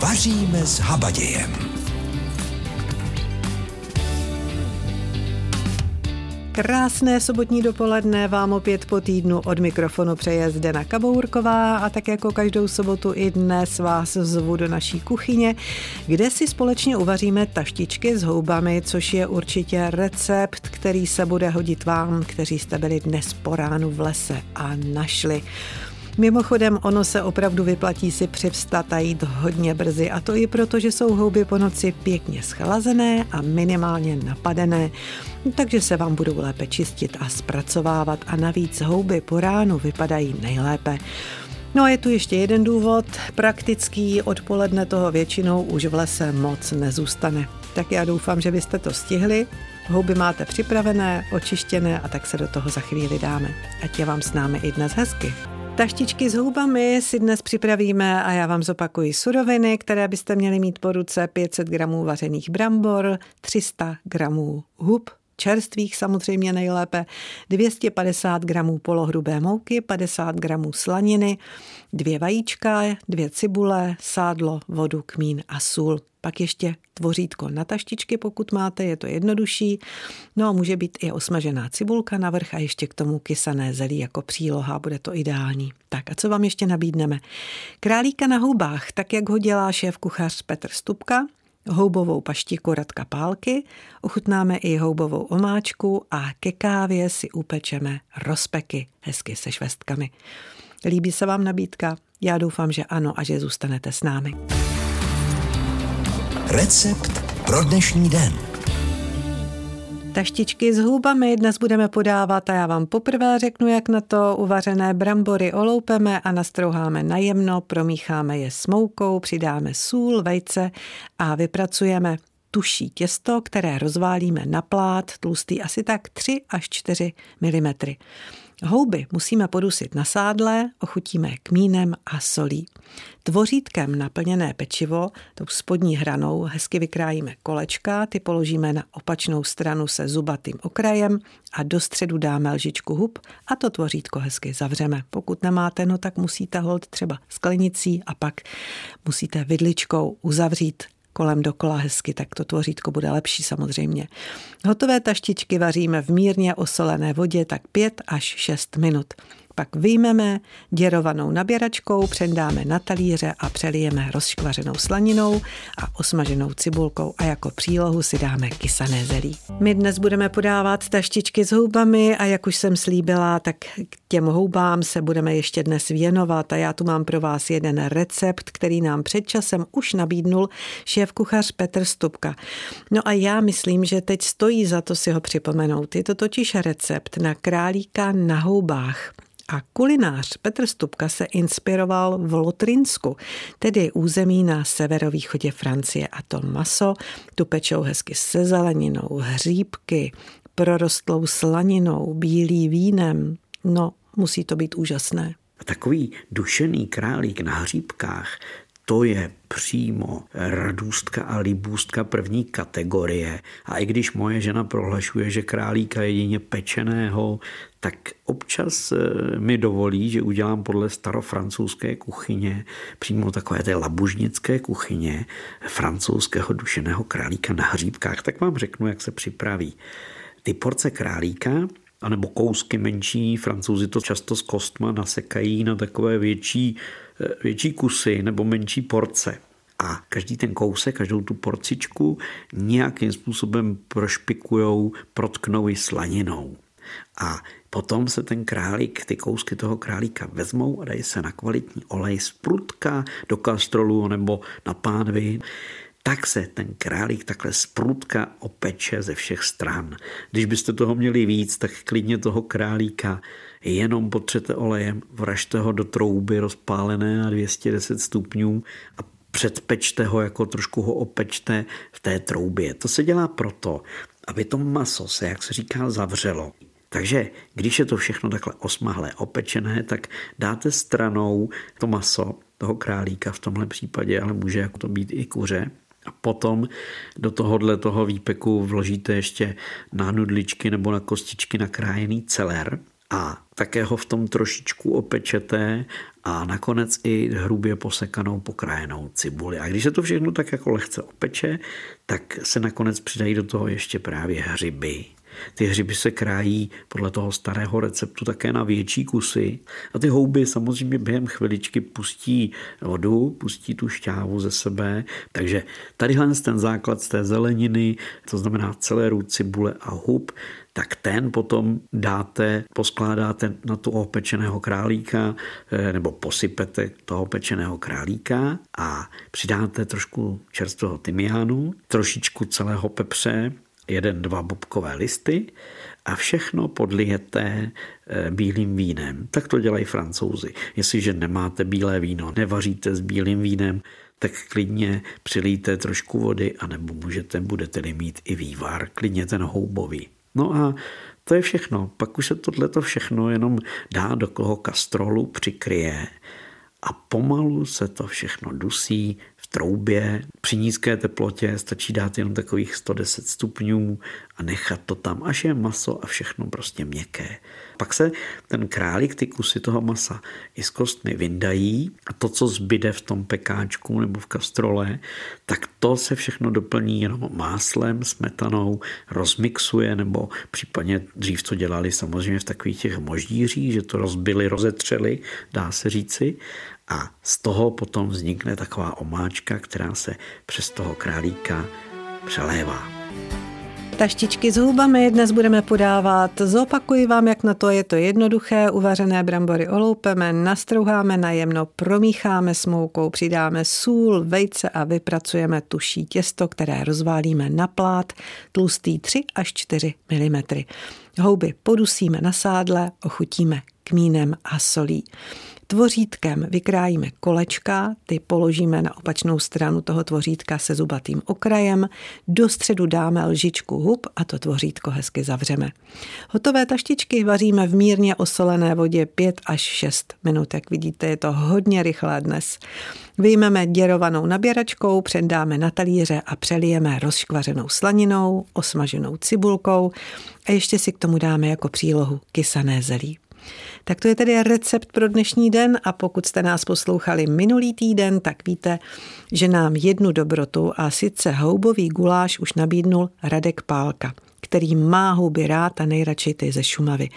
Vaříme s habadějem. Krásné sobotní dopoledne vám opět po týdnu od mikrofonu přeje Zdena Kabourková a tak jako každou sobotu i dnes vás zvu do naší kuchyně, kde si společně uvaříme taštičky s houbami, což je určitě recept, který se bude hodit vám, kteří jste byli dnes po ránu v lese a našli. Mimochodem, ono se opravdu vyplatí si přivstat a jít hodně brzy a to i proto, že jsou houby po noci pěkně schlazené a minimálně napadené, takže se vám budou lépe čistit a zpracovávat a navíc houby po ránu vypadají nejlépe. No a je tu ještě jeden důvod, praktický, odpoledne toho většinou už v lese moc nezůstane. Tak já doufám, že byste to stihli, houby máte připravené, očištěné a tak se do toho za chvíli dáme. Ať je vám s námi i dnes hezky. Taštičky s houbami si dnes připravíme a já vám zopakuji suroviny, které byste měli mít po ruce 500 gramů vařených brambor, 300 gramů hub, čerstvých samozřejmě nejlépe, 250 gramů polohrubé mouky, 50 gramů slaniny, dvě vajíčka, dvě cibule, sádlo, vodu, kmín a sůl. Pak ještě tvořítko na taštičky, pokud máte, je to jednodušší. No a může být i osmažená cibulka na vrch a ještě k tomu kysané zelí jako příloha, bude to ideální. Tak a co vám ještě nabídneme? Králíka na houbách, tak jak ho dělá šéf kuchař Petr Stupka, houbovou paštiku Radka Pálky, ochutnáme i houbovou omáčku a ke kávě si upečeme rozpeky hezky se švestkami. Líbí se vám nabídka? Já doufám, že ano a že zůstanete s námi. Recept pro dnešní den. Taštičky s hůbami dnes budeme podávat a já vám poprvé řeknu, jak na to uvařené brambory oloupeme a nastrouháme najemno, promícháme je s moukou, přidáme sůl, vejce a vypracujeme tuší těsto, které rozválíme na plát, tlustý asi tak 3 až 4 mm. Houby musíme podusit na sádle, ochutíme kmínem a solí. Tvořítkem naplněné pečivo, tou spodní hranou, hezky vykrájíme kolečka, ty položíme na opačnou stranu se zubatým okrajem a do středu dáme lžičku hub a to tvořítko hezky zavřeme. Pokud nemáte, no tak musíte hold třeba sklenicí a pak musíte vidličkou uzavřít kolem dokola hezky, tak to tvořítko bude lepší samozřejmě. Hotové taštičky vaříme v mírně osolené vodě tak 5 až 6 minut. Pak vyjmeme děrovanou naběračkou, přendáme na talíře a přelijeme rozškvařenou slaninou a osmaženou cibulkou a jako přílohu si dáme kysané zelí. My dnes budeme podávat taštičky s houbami a jak už jsem slíbila, tak k těm houbám se budeme ještě dnes věnovat a já tu mám pro vás jeden recept, který nám před časem už nabídnul šéf kuchař Petr Stupka. No a já myslím, že teď stojí za to si ho připomenout. Je to totiž recept na králíka na houbách. A kulinář Petr Stupka se inspiroval v Lotrinsku, tedy území na severovýchodě Francie. A to maso tu pečou hezky se zeleninou, hříbky, prorostlou slaninou, bílý vínem. No, musí to být úžasné. Takový dušený králík na hříbkách, to je přímo radůstka a libůstka první kategorie. A i když moje žena prohlašuje, že králíka jedině pečeného, tak občas eh, mi dovolí, že udělám podle starofrancouzské kuchyně, přímo takové té labužnické kuchyně, francouzského dušeného králíka na hříbkách. Tak vám řeknu, jak se připraví. Ty porce králíka anebo kousky menší, francouzi to často s kostma nasekají na takové větší větší kusy nebo menší porce. A každý ten kousek, každou tu porcičku nějakým způsobem prošpikujou, protknou i slaninou. A potom se ten králík, ty kousky toho králíka vezmou a dají se na kvalitní olej z prutka do kastrolu nebo na pánvi tak se ten králík takhle sprutka opeče ze všech stran. Když byste toho měli víc, tak klidně toho králíka jenom potřete olejem, vražte ho do trouby rozpálené na 210 stupňů a předpečte ho, jako trošku ho opečte v té troubě. To se dělá proto, aby to maso se, jak se říká, zavřelo. Takže když je to všechno takhle osmahlé, opečené, tak dáte stranou to maso toho králíka v tomhle případě, ale může jako to být i kuře. A potom do tohohle toho výpeku vložíte ještě na nudličky nebo na kostičky nakrájený celer a také ho v tom trošičku opečete a nakonec i hrubě posekanou pokrájenou cibuli. A když se to všechno tak jako lehce opeče, tak se nakonec přidají do toho ještě právě hřiby. Ty hřiby se krájí podle toho starého receptu také na větší kusy a ty houby samozřejmě během chviličky pustí vodu, pustí tu šťávu ze sebe. Takže tadyhle ten základ z té zeleniny, to znamená celé růd cibule a hub, tak ten potom dáte, poskládáte na tu opečeného králíka eh, nebo posypete toho opečeného králíka a přidáte trošku čerstvého tymiánu, trošičku celého pepře, jeden, dva bobkové listy a všechno podlijete eh, bílým vínem. Tak to dělají francouzi. Jestliže nemáte bílé víno, nevaříte s bílým vínem, tak klidně přilijte trošku vody, anebo můžete, budete-li mít i vývar, klidně ten houbový. No a to je všechno. Pak už se tohleto všechno jenom dá do koho kastrolu, přikryje a pomalu se to všechno dusí troubě. Při nízké teplotě stačí dát jenom takových 110 stupňů a nechat to tam, až je maso a všechno prostě měkké. Pak se ten králík, ty kusy toho masa i s kostmi vyndají a to, co zbyde v tom pekáčku nebo v kastrole, tak to se všechno doplní jenom máslem, smetanou, rozmixuje nebo případně dřív to dělali samozřejmě v takových těch moždířích, že to rozbili, rozetřeli, dá se říci a z toho potom vznikne taková omáčka, která se přes toho králíka přelévá. Taštičky s hubami dnes budeme podávat. Zopakuji vám, jak na to je to jednoduché. Uvařené brambory oloupeme, nastrouháme najemno, promícháme s moukou, přidáme sůl, vejce a vypracujeme tuší těsto, které rozválíme na plát, tlustý 3 až 4 mm. Houby podusíme na sádle, ochutíme kmínem a solí. Tvořítkem vykrájíme kolečka, ty položíme na opačnou stranu toho tvořítka se zubatým okrajem, do středu dáme lžičku hub a to tvořítko hezky zavřeme. Hotové taštičky vaříme v mírně osolené vodě 5 až 6 minut. Jak vidíte, je to hodně rychlé dnes. Vyjmeme děrovanou naběračkou, předáme na talíře a přelijeme rozškvařenou slaninou, osmaženou cibulkou a ještě si k tomu dáme jako přílohu kysané zelí. Tak to je tedy recept pro dnešní den a pokud jste nás poslouchali minulý týden, tak víte, že nám jednu dobrotu a sice houbový guláš už nabídnul Radek Pálka, který má houby rád a nejradši ty ze Šumavy.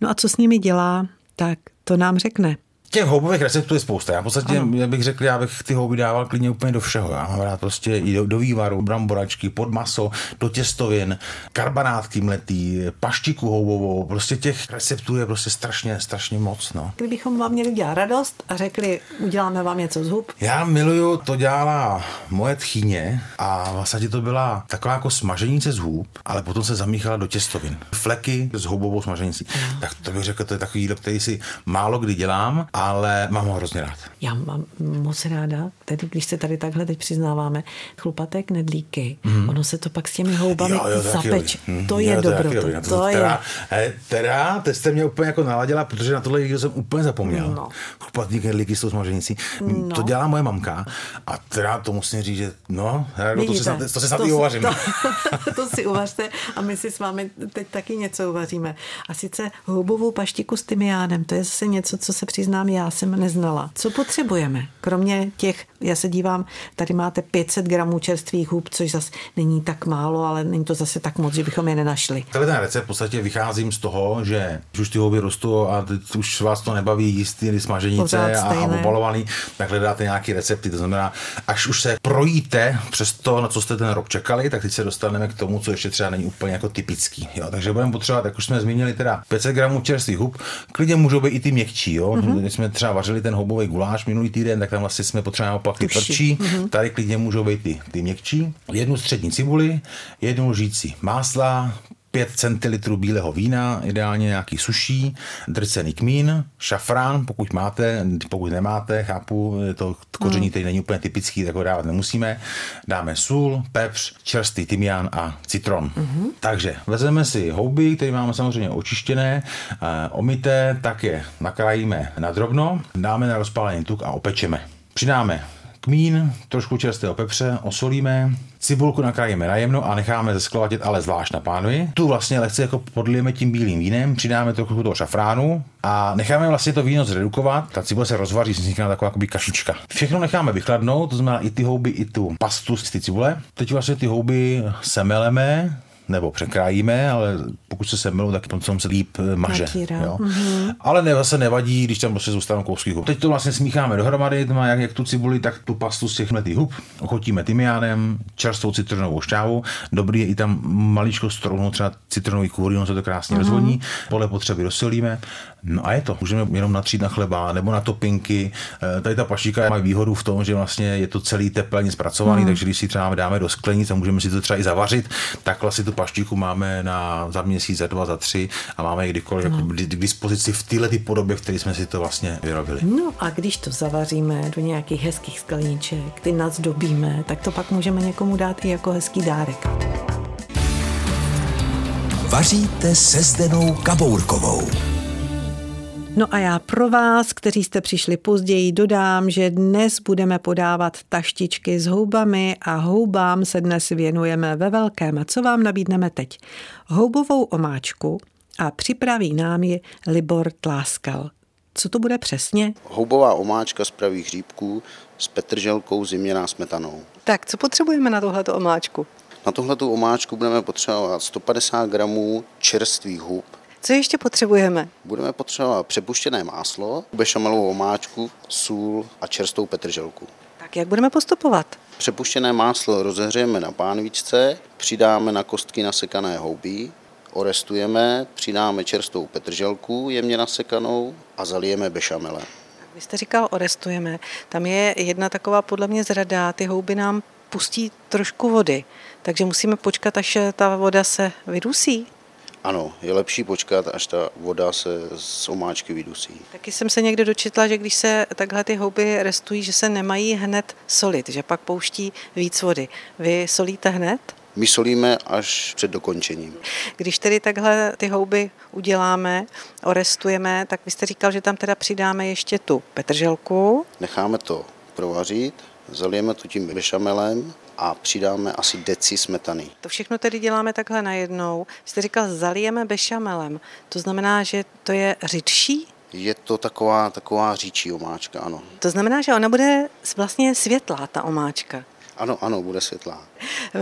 No a co s nimi dělá, tak to nám řekne. Těch houbových receptů je spousta. Já v podstatě ano. bych řekl, já bych ty houby dával klidně úplně do všeho. Já mám rád prostě i do, do vývaru, bramboračky, pod maso, do těstovin, karbanátky mletý, paštiku houbovou. Prostě těch receptů je prostě strašně, strašně moc. No. Kdybychom vám měli dělat radost a řekli, uděláme vám něco z hub? Já miluju, to dělala moje tchyně a vlastně to byla taková jako smaženice z hub, ale potom se zamíchala do těstovin. Fleky s houbovou smaženicí. No. Tak to bych řekl, to je takový jídlo, který si málo kdy dělám ale mám ho hrozně rád. Já mám moc ráda, tedy když se tady takhle teď přiznáváme, chlupaté knedlíky, mm. ono se to pak s těmi houbami jo, jo, zapeč. Mm. To je dobro. To, to, to teda, je. Teda, teď jste mě úplně jako naladila, protože na tohle jsem úplně zapomněl. No. Chlupatý knedlíky s tou smaženicí. No. To dělá moje mamka a teda to musím říct, že no, Vidíte, to, se, to se snad i uvařím. To, to si uvařte a my si s vámi teď taky něco uvaříme. A sice houbovou paštiku s tymiánem, to je zase něco, co se přiznám já jsem neznala. Co potřebujeme? Kromě těch, já se dívám, tady máte 500 gramů čerstvých hub, což zase není tak málo, ale není to zase tak moc, že bychom je nenašli. Tenhle ten recept v podstatě vycházím z toho, že už ty houby rostou a teď už vás to nebaví jíst ty smaženice a, a obalovaný, tak hledáte nějaký recepty. To znamená, až už se projíte přes to, na co jste ten rok čekali, tak teď se dostaneme k tomu, co ještě třeba není úplně jako typický. Jo? Takže budeme potřebovat, jak už jsme zmínili, teda 500 gramů čerstvých hub, klidně můžou být i ty měkčí. Jo? Mm-hmm. Jsme třeba vařili ten houbový guláš minulý týden, tak tam vlastně jsme potřebovali opak ty tvrdší. Mm-hmm. Tady klidně můžou být ty, ty měkčí. Jednu střední cibuli, jednu lžící másla, 5 centilitrů bílého vína, ideálně nějaký suší, drcený kmín, šafrán, pokud máte, pokud nemáte, chápu, to koření tady není úplně typický, tak ho dávat nemusíme. Dáme sůl, pepř, čerstvý tymián a citron. Mm-hmm. Takže vezmeme si houby, které máme samozřejmě očištěné, omité, tak je nakrájíme na drobno, dáme na rozpálený tuk a opečeme. Přidáme kmín, trošku čerstvého pepře, osolíme, cibulku nakrájíme na jemno a necháme zesklavatět ale zvlášť na pánvi. Tu vlastně lehce jako podlijeme tím bílým vínem, přidáme trochu toho šafránu a necháme vlastně to víno zredukovat. Ta cibule se rozvaří, vznikne taková jakoby kašička. Všechno necháme vychladnout, to znamená i ty houby, i tu pastu z ty cibule. Teď vlastně ty houby semeleme, nebo překrájíme, ale pokud se semilou, tak potom se líp eh, maže. Jo? Mm-hmm. Ale ne, zase nevadí, když tam prostě zůstanou kousky hub. Teď to vlastně smícháme dohromady, to má jak, jak tu cibuli, tak tu pastu z těch mletých hub. Ochotíme tymiánem, čerstvou citronovou šťávu. Dobrý je i tam maličko strouhnout třeba citronový kůry, on se to krásně mm-hmm. rozvodní. Podle potřeby rozsolíme. No a je to. Můžeme jenom natřít na chleba nebo na topinky. Eh, tady ta paštíka má výhodu v tom, že vlastně je to celý teplně zpracovaný, mm. takže když si třeba dáme do sklenic a můžeme si to třeba i zavařit, tak vlastně tu paštíku máme na za měsíc, za dva, za tři a máme ji kdykoliv no. jako k dispozici v této ty podobě, v které jsme si to vlastně vyrobili. No a když to zavaříme do nějakých hezkých skleniček, ty nazdobíme, tak to pak můžeme někomu dát i jako hezký dárek. Vaříte se Zdenou Kabourkovou. No a já pro vás, kteří jste přišli později, dodám, že dnes budeme podávat taštičky s houbami a houbám se dnes věnujeme ve velkém. A co vám nabídneme teď? Houbovou omáčku a připraví nám ji Libor Tláskal. Co to bude přesně? Houbová omáčka z pravých hříbků s petrželkou ziměná smetanou. Tak, co potřebujeme na tuhleto omáčku? Na tuhletu omáčku budeme potřebovat 150 gramů čerstvých hub, co ještě potřebujeme? Budeme potřebovat přepuštěné máslo, bešamelovou omáčku, sůl a čerstvou petrželku. Tak jak budeme postupovat? Přepuštěné máslo rozehřejeme na pánvičce, přidáme na kostky nasekané houby, orestujeme, přidáme čerstvou petrželku jemně nasekanou a zalijeme bešamelem. Vy jste říkal orestujeme. Tam je jedna taková podle mě zrada, ty houby nám pustí trošku vody, takže musíme počkat, až ta voda se vydusí. Ano, je lepší počkat, až ta voda se z omáčky vydusí. Taky jsem se někde dočetla, že když se takhle ty houby restují, že se nemají hned solit, že pak pouští víc vody. Vy solíte hned? My solíme až před dokončením. Když tedy takhle ty houby uděláme, orestujeme, tak vy jste říkal, že tam teda přidáme ještě tu petrželku. Necháme to provařit, zalijeme to tím bešamelem a přidáme asi deci smetany. To všechno tedy děláme takhle najednou. Jste říkal, zalijeme bešamelem. To znamená, že to je řidší? Je to taková, taková říčí omáčka, ano. To znamená, že ona bude vlastně světlá, ta omáčka. Ano, ano, bude světlá.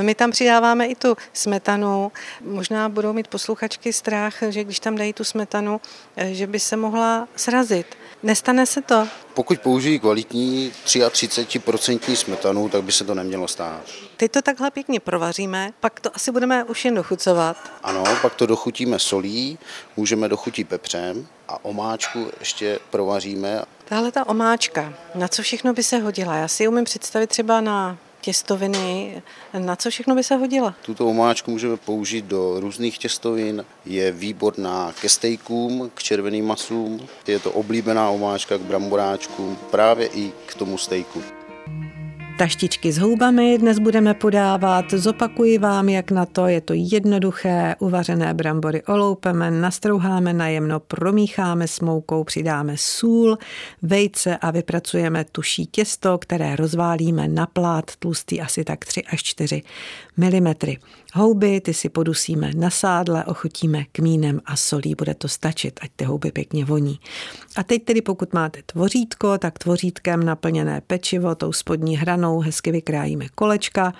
My tam přidáváme i tu smetanu. Možná budou mít posluchačky strach, že když tam dají tu smetanu, eh, že by se mohla srazit. Nestane se to? Pokud použijí kvalitní 33% smetanu, tak by se to nemělo stát. Teď to takhle pěkně provaříme, pak to asi budeme už jen dochucovat. Ano, pak to dochutíme solí, můžeme dochutit pepřem a omáčku ještě provaříme. Tahle ta omáčka, na co všechno by se hodila? Já si umím představit třeba na těstoviny. Na co všechno by se hodila? Tuto omáčku můžeme použít do různých těstovin. Je výborná ke stejkům, k červeným masům. Je to oblíbená omáčka k bramboráčkům, právě i k tomu stejku. Taštičky s houbami dnes budeme podávat. Zopakuji vám, jak na to. Je to jednoduché. Uvařené brambory oloupeme, nastrouháme najemno, promícháme s moukou, přidáme sůl, vejce a vypracujeme tuší těsto, které rozválíme na plát tlustý asi tak 3 až 4 mm. Houby ty si podusíme na sádle, ochutíme kmínem a solí, bude to stačit, ať ty houby pěkně voní. A teď tedy pokud máte tvořítko, tak tvořítkem naplněné pečivo, tou spodní hranou hezky vykrájíme kolečka,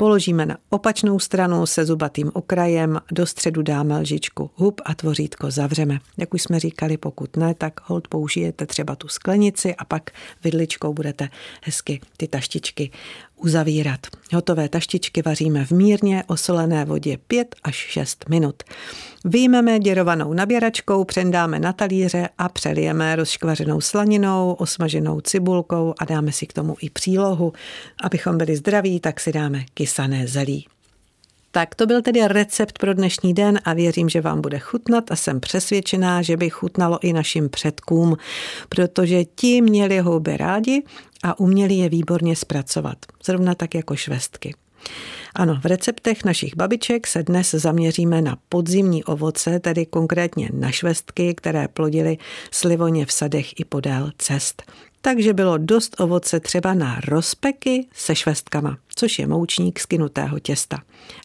Položíme na opačnou stranu se zubatým okrajem, do středu dáme lžičku hub a tvořítko zavřeme. Jak už jsme říkali, pokud ne, tak hold použijete třeba tu sklenici a pak vidličkou budete hezky ty taštičky uzavírat. Hotové taštičky vaříme v mírně osolené vodě 5 až 6 minut. Vyjmeme děrovanou naběračkou, přendáme na talíře a přelijeme rozškvařenou slaninou, osmaženou cibulkou a dáme si k tomu i přílohu. Abychom byli zdraví, tak si dáme kysané zelí. Tak to byl tedy recept pro dnešní den a věřím, že vám bude chutnat a jsem přesvědčená, že by chutnalo i našim předkům, protože ti měli houby rádi a uměli je výborně zpracovat, zrovna tak jako švestky. Ano, v receptech našich babiček se dnes zaměříme na podzimní ovoce, tedy konkrétně na švestky, které plodily slivoně v sadech i podél cest. Takže bylo dost ovoce třeba na rozpeky se švestkama, což je moučník skynutého těsta.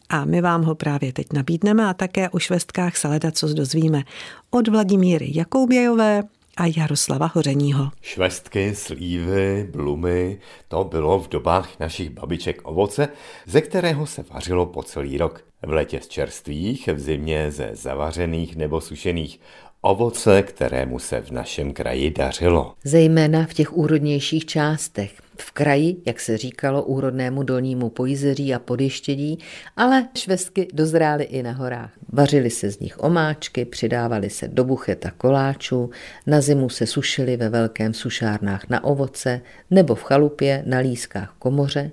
A my vám ho právě teď nabídneme a také o švestkách se leda co dozvíme od Vladimíry Jakoubějové a Jaroslava Hořeního. Švestky, slívy, blumy, to bylo v dobách našich babiček ovoce, ze kterého se vařilo po celý rok. V létě z čerstvých, v zimě ze zavařených nebo sušených ovoce, kterému se v našem kraji dařilo. Zejména v těch úrodnějších částech. V kraji, jak se říkalo, úrodnému dolnímu pojizeří a podještědí, ale švestky dozrály i na horách. Vařily se z nich omáčky, přidávaly se do bucheta koláčů, na zimu se sušily ve velkém sušárnách na ovoce nebo v chalupě na lískách komoře,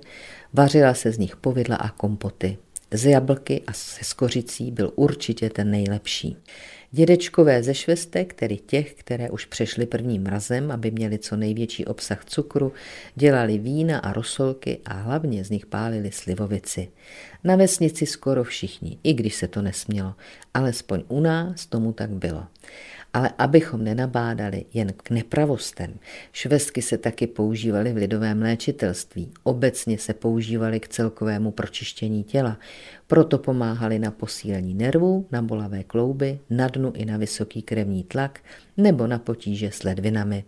vařila se z nich povidla a kompoty. Z jablky a se skořicí byl určitě ten nejlepší. Dědečkové ze švestek, tedy těch, které už přešly prvním mrazem, aby měli co největší obsah cukru, dělali vína a rosolky a hlavně z nich pálili slivovici. Na vesnici skoro všichni, i když se to nesmělo, alespoň u nás tomu tak bylo ale abychom nenabádali jen k nepravostem. Švestky se taky používaly v lidovém léčitelství, obecně se používaly k celkovému pročištění těla, proto pomáhaly na posílení nervů, na bolavé klouby, na dnu i na vysoký krevní tlak nebo na potíže s ledvinami.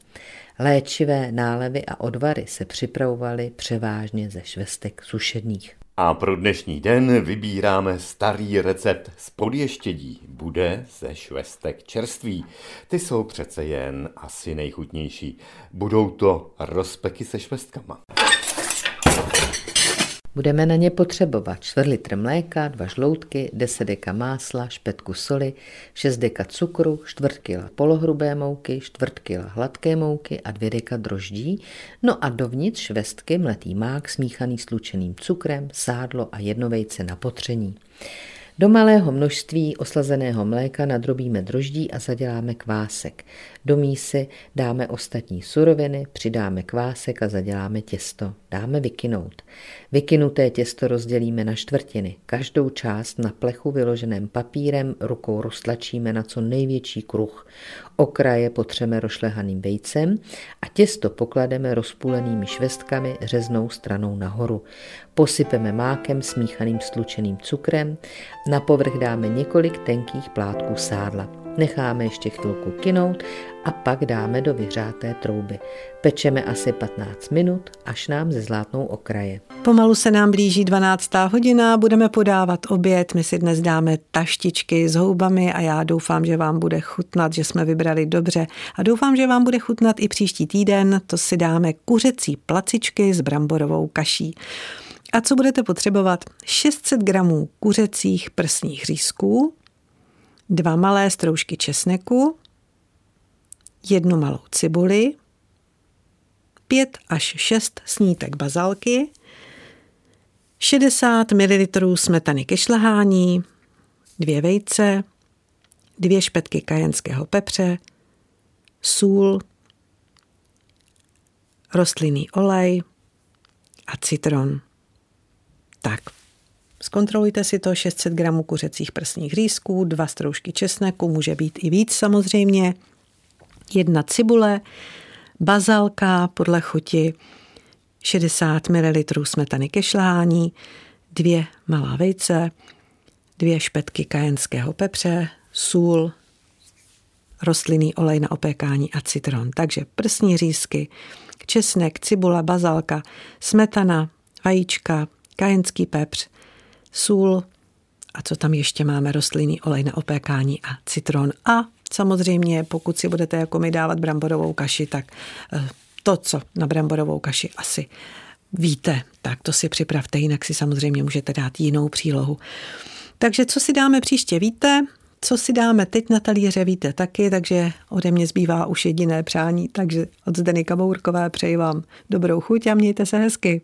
Léčivé nálevy a odvary se připravovaly převážně ze švestek sušených. A pro dnešní den vybíráme starý recept z podještědí. Bude ze švestek čerství. Ty jsou přece jen asi nejchutnější. Budou to rozpeky se švestkama. Budeme na ně potřebovat 4 litr mléka, 2 žloutky, 10 deka másla, špetku soli, 6 deka cukru, 4 kg polohrubé mouky, 4 kg hladké mouky a 2 deka droždí, no a dovnitř švestky mletý mák smíchaný s lučeným cukrem, sádlo a jedno vejce na potření. Do malého množství oslazeného mléka nadrobíme droždí a zaděláme kvásek. Do mísy dáme ostatní suroviny, přidáme kvásek a zaděláme těsto. Dáme vykynout. Vykynuté těsto rozdělíme na čtvrtiny. Každou část na plechu vyloženém papírem rukou roztlačíme na co největší kruh. Okraje potřeme rošlehaným vejcem a těsto poklademe rozpůlenými švestkami řeznou stranou nahoru. Posypeme mákem smíchaným slučeným cukrem, na povrch dáme několik tenkých plátků sádla. Necháme ještě chvilku kinout a pak dáme do vyhřáté trouby. Pečeme asi 15 minut, až nám zezlátnou okraje. Pomalu se nám blíží 12. hodina, budeme podávat oběd. My si dnes dáme taštičky s houbami a já doufám, že vám bude chutnat, že jsme vybrali dobře. A doufám, že vám bude chutnat i příští týden. To si dáme kuřecí placičky s bramborovou kaší. A co budete potřebovat? 600 gramů kuřecích prsních řízků, dva malé stroužky česneku, jednu malou cibuli, pět až šest snítek bazalky, 60 ml smetany ke šlehání, dvě vejce, dvě špetky kajenského pepře, sůl, rostlinný olej a citron. Tak, Zkontrolujte si to 600 gramů kuřecích prsních rýsků, dva stroužky česneku, může být i víc samozřejmě, jedna cibule, bazalka podle chuti, 60 ml smetany ke šlání, dvě malá vejce, dvě špetky kajenského pepře, sůl, rostlinný olej na opékání a citron. Takže prsní řízky, česnek, cibula, bazalka, smetana, vajíčka, kajenský pepř, sůl a co tam ještě máme, rostlinný olej na opékání a citron. A samozřejmě, pokud si budete jako my dávat bramborovou kaši, tak eh, to, co na bramborovou kaši asi víte, tak to si připravte, jinak si samozřejmě můžete dát jinou přílohu. Takže co si dáme příště, víte? Co si dáme teď na talíře, víte taky, takže ode mě zbývá už jediné přání, takže od Zdeny Kabourkové přeji vám dobrou chuť a mějte se hezky.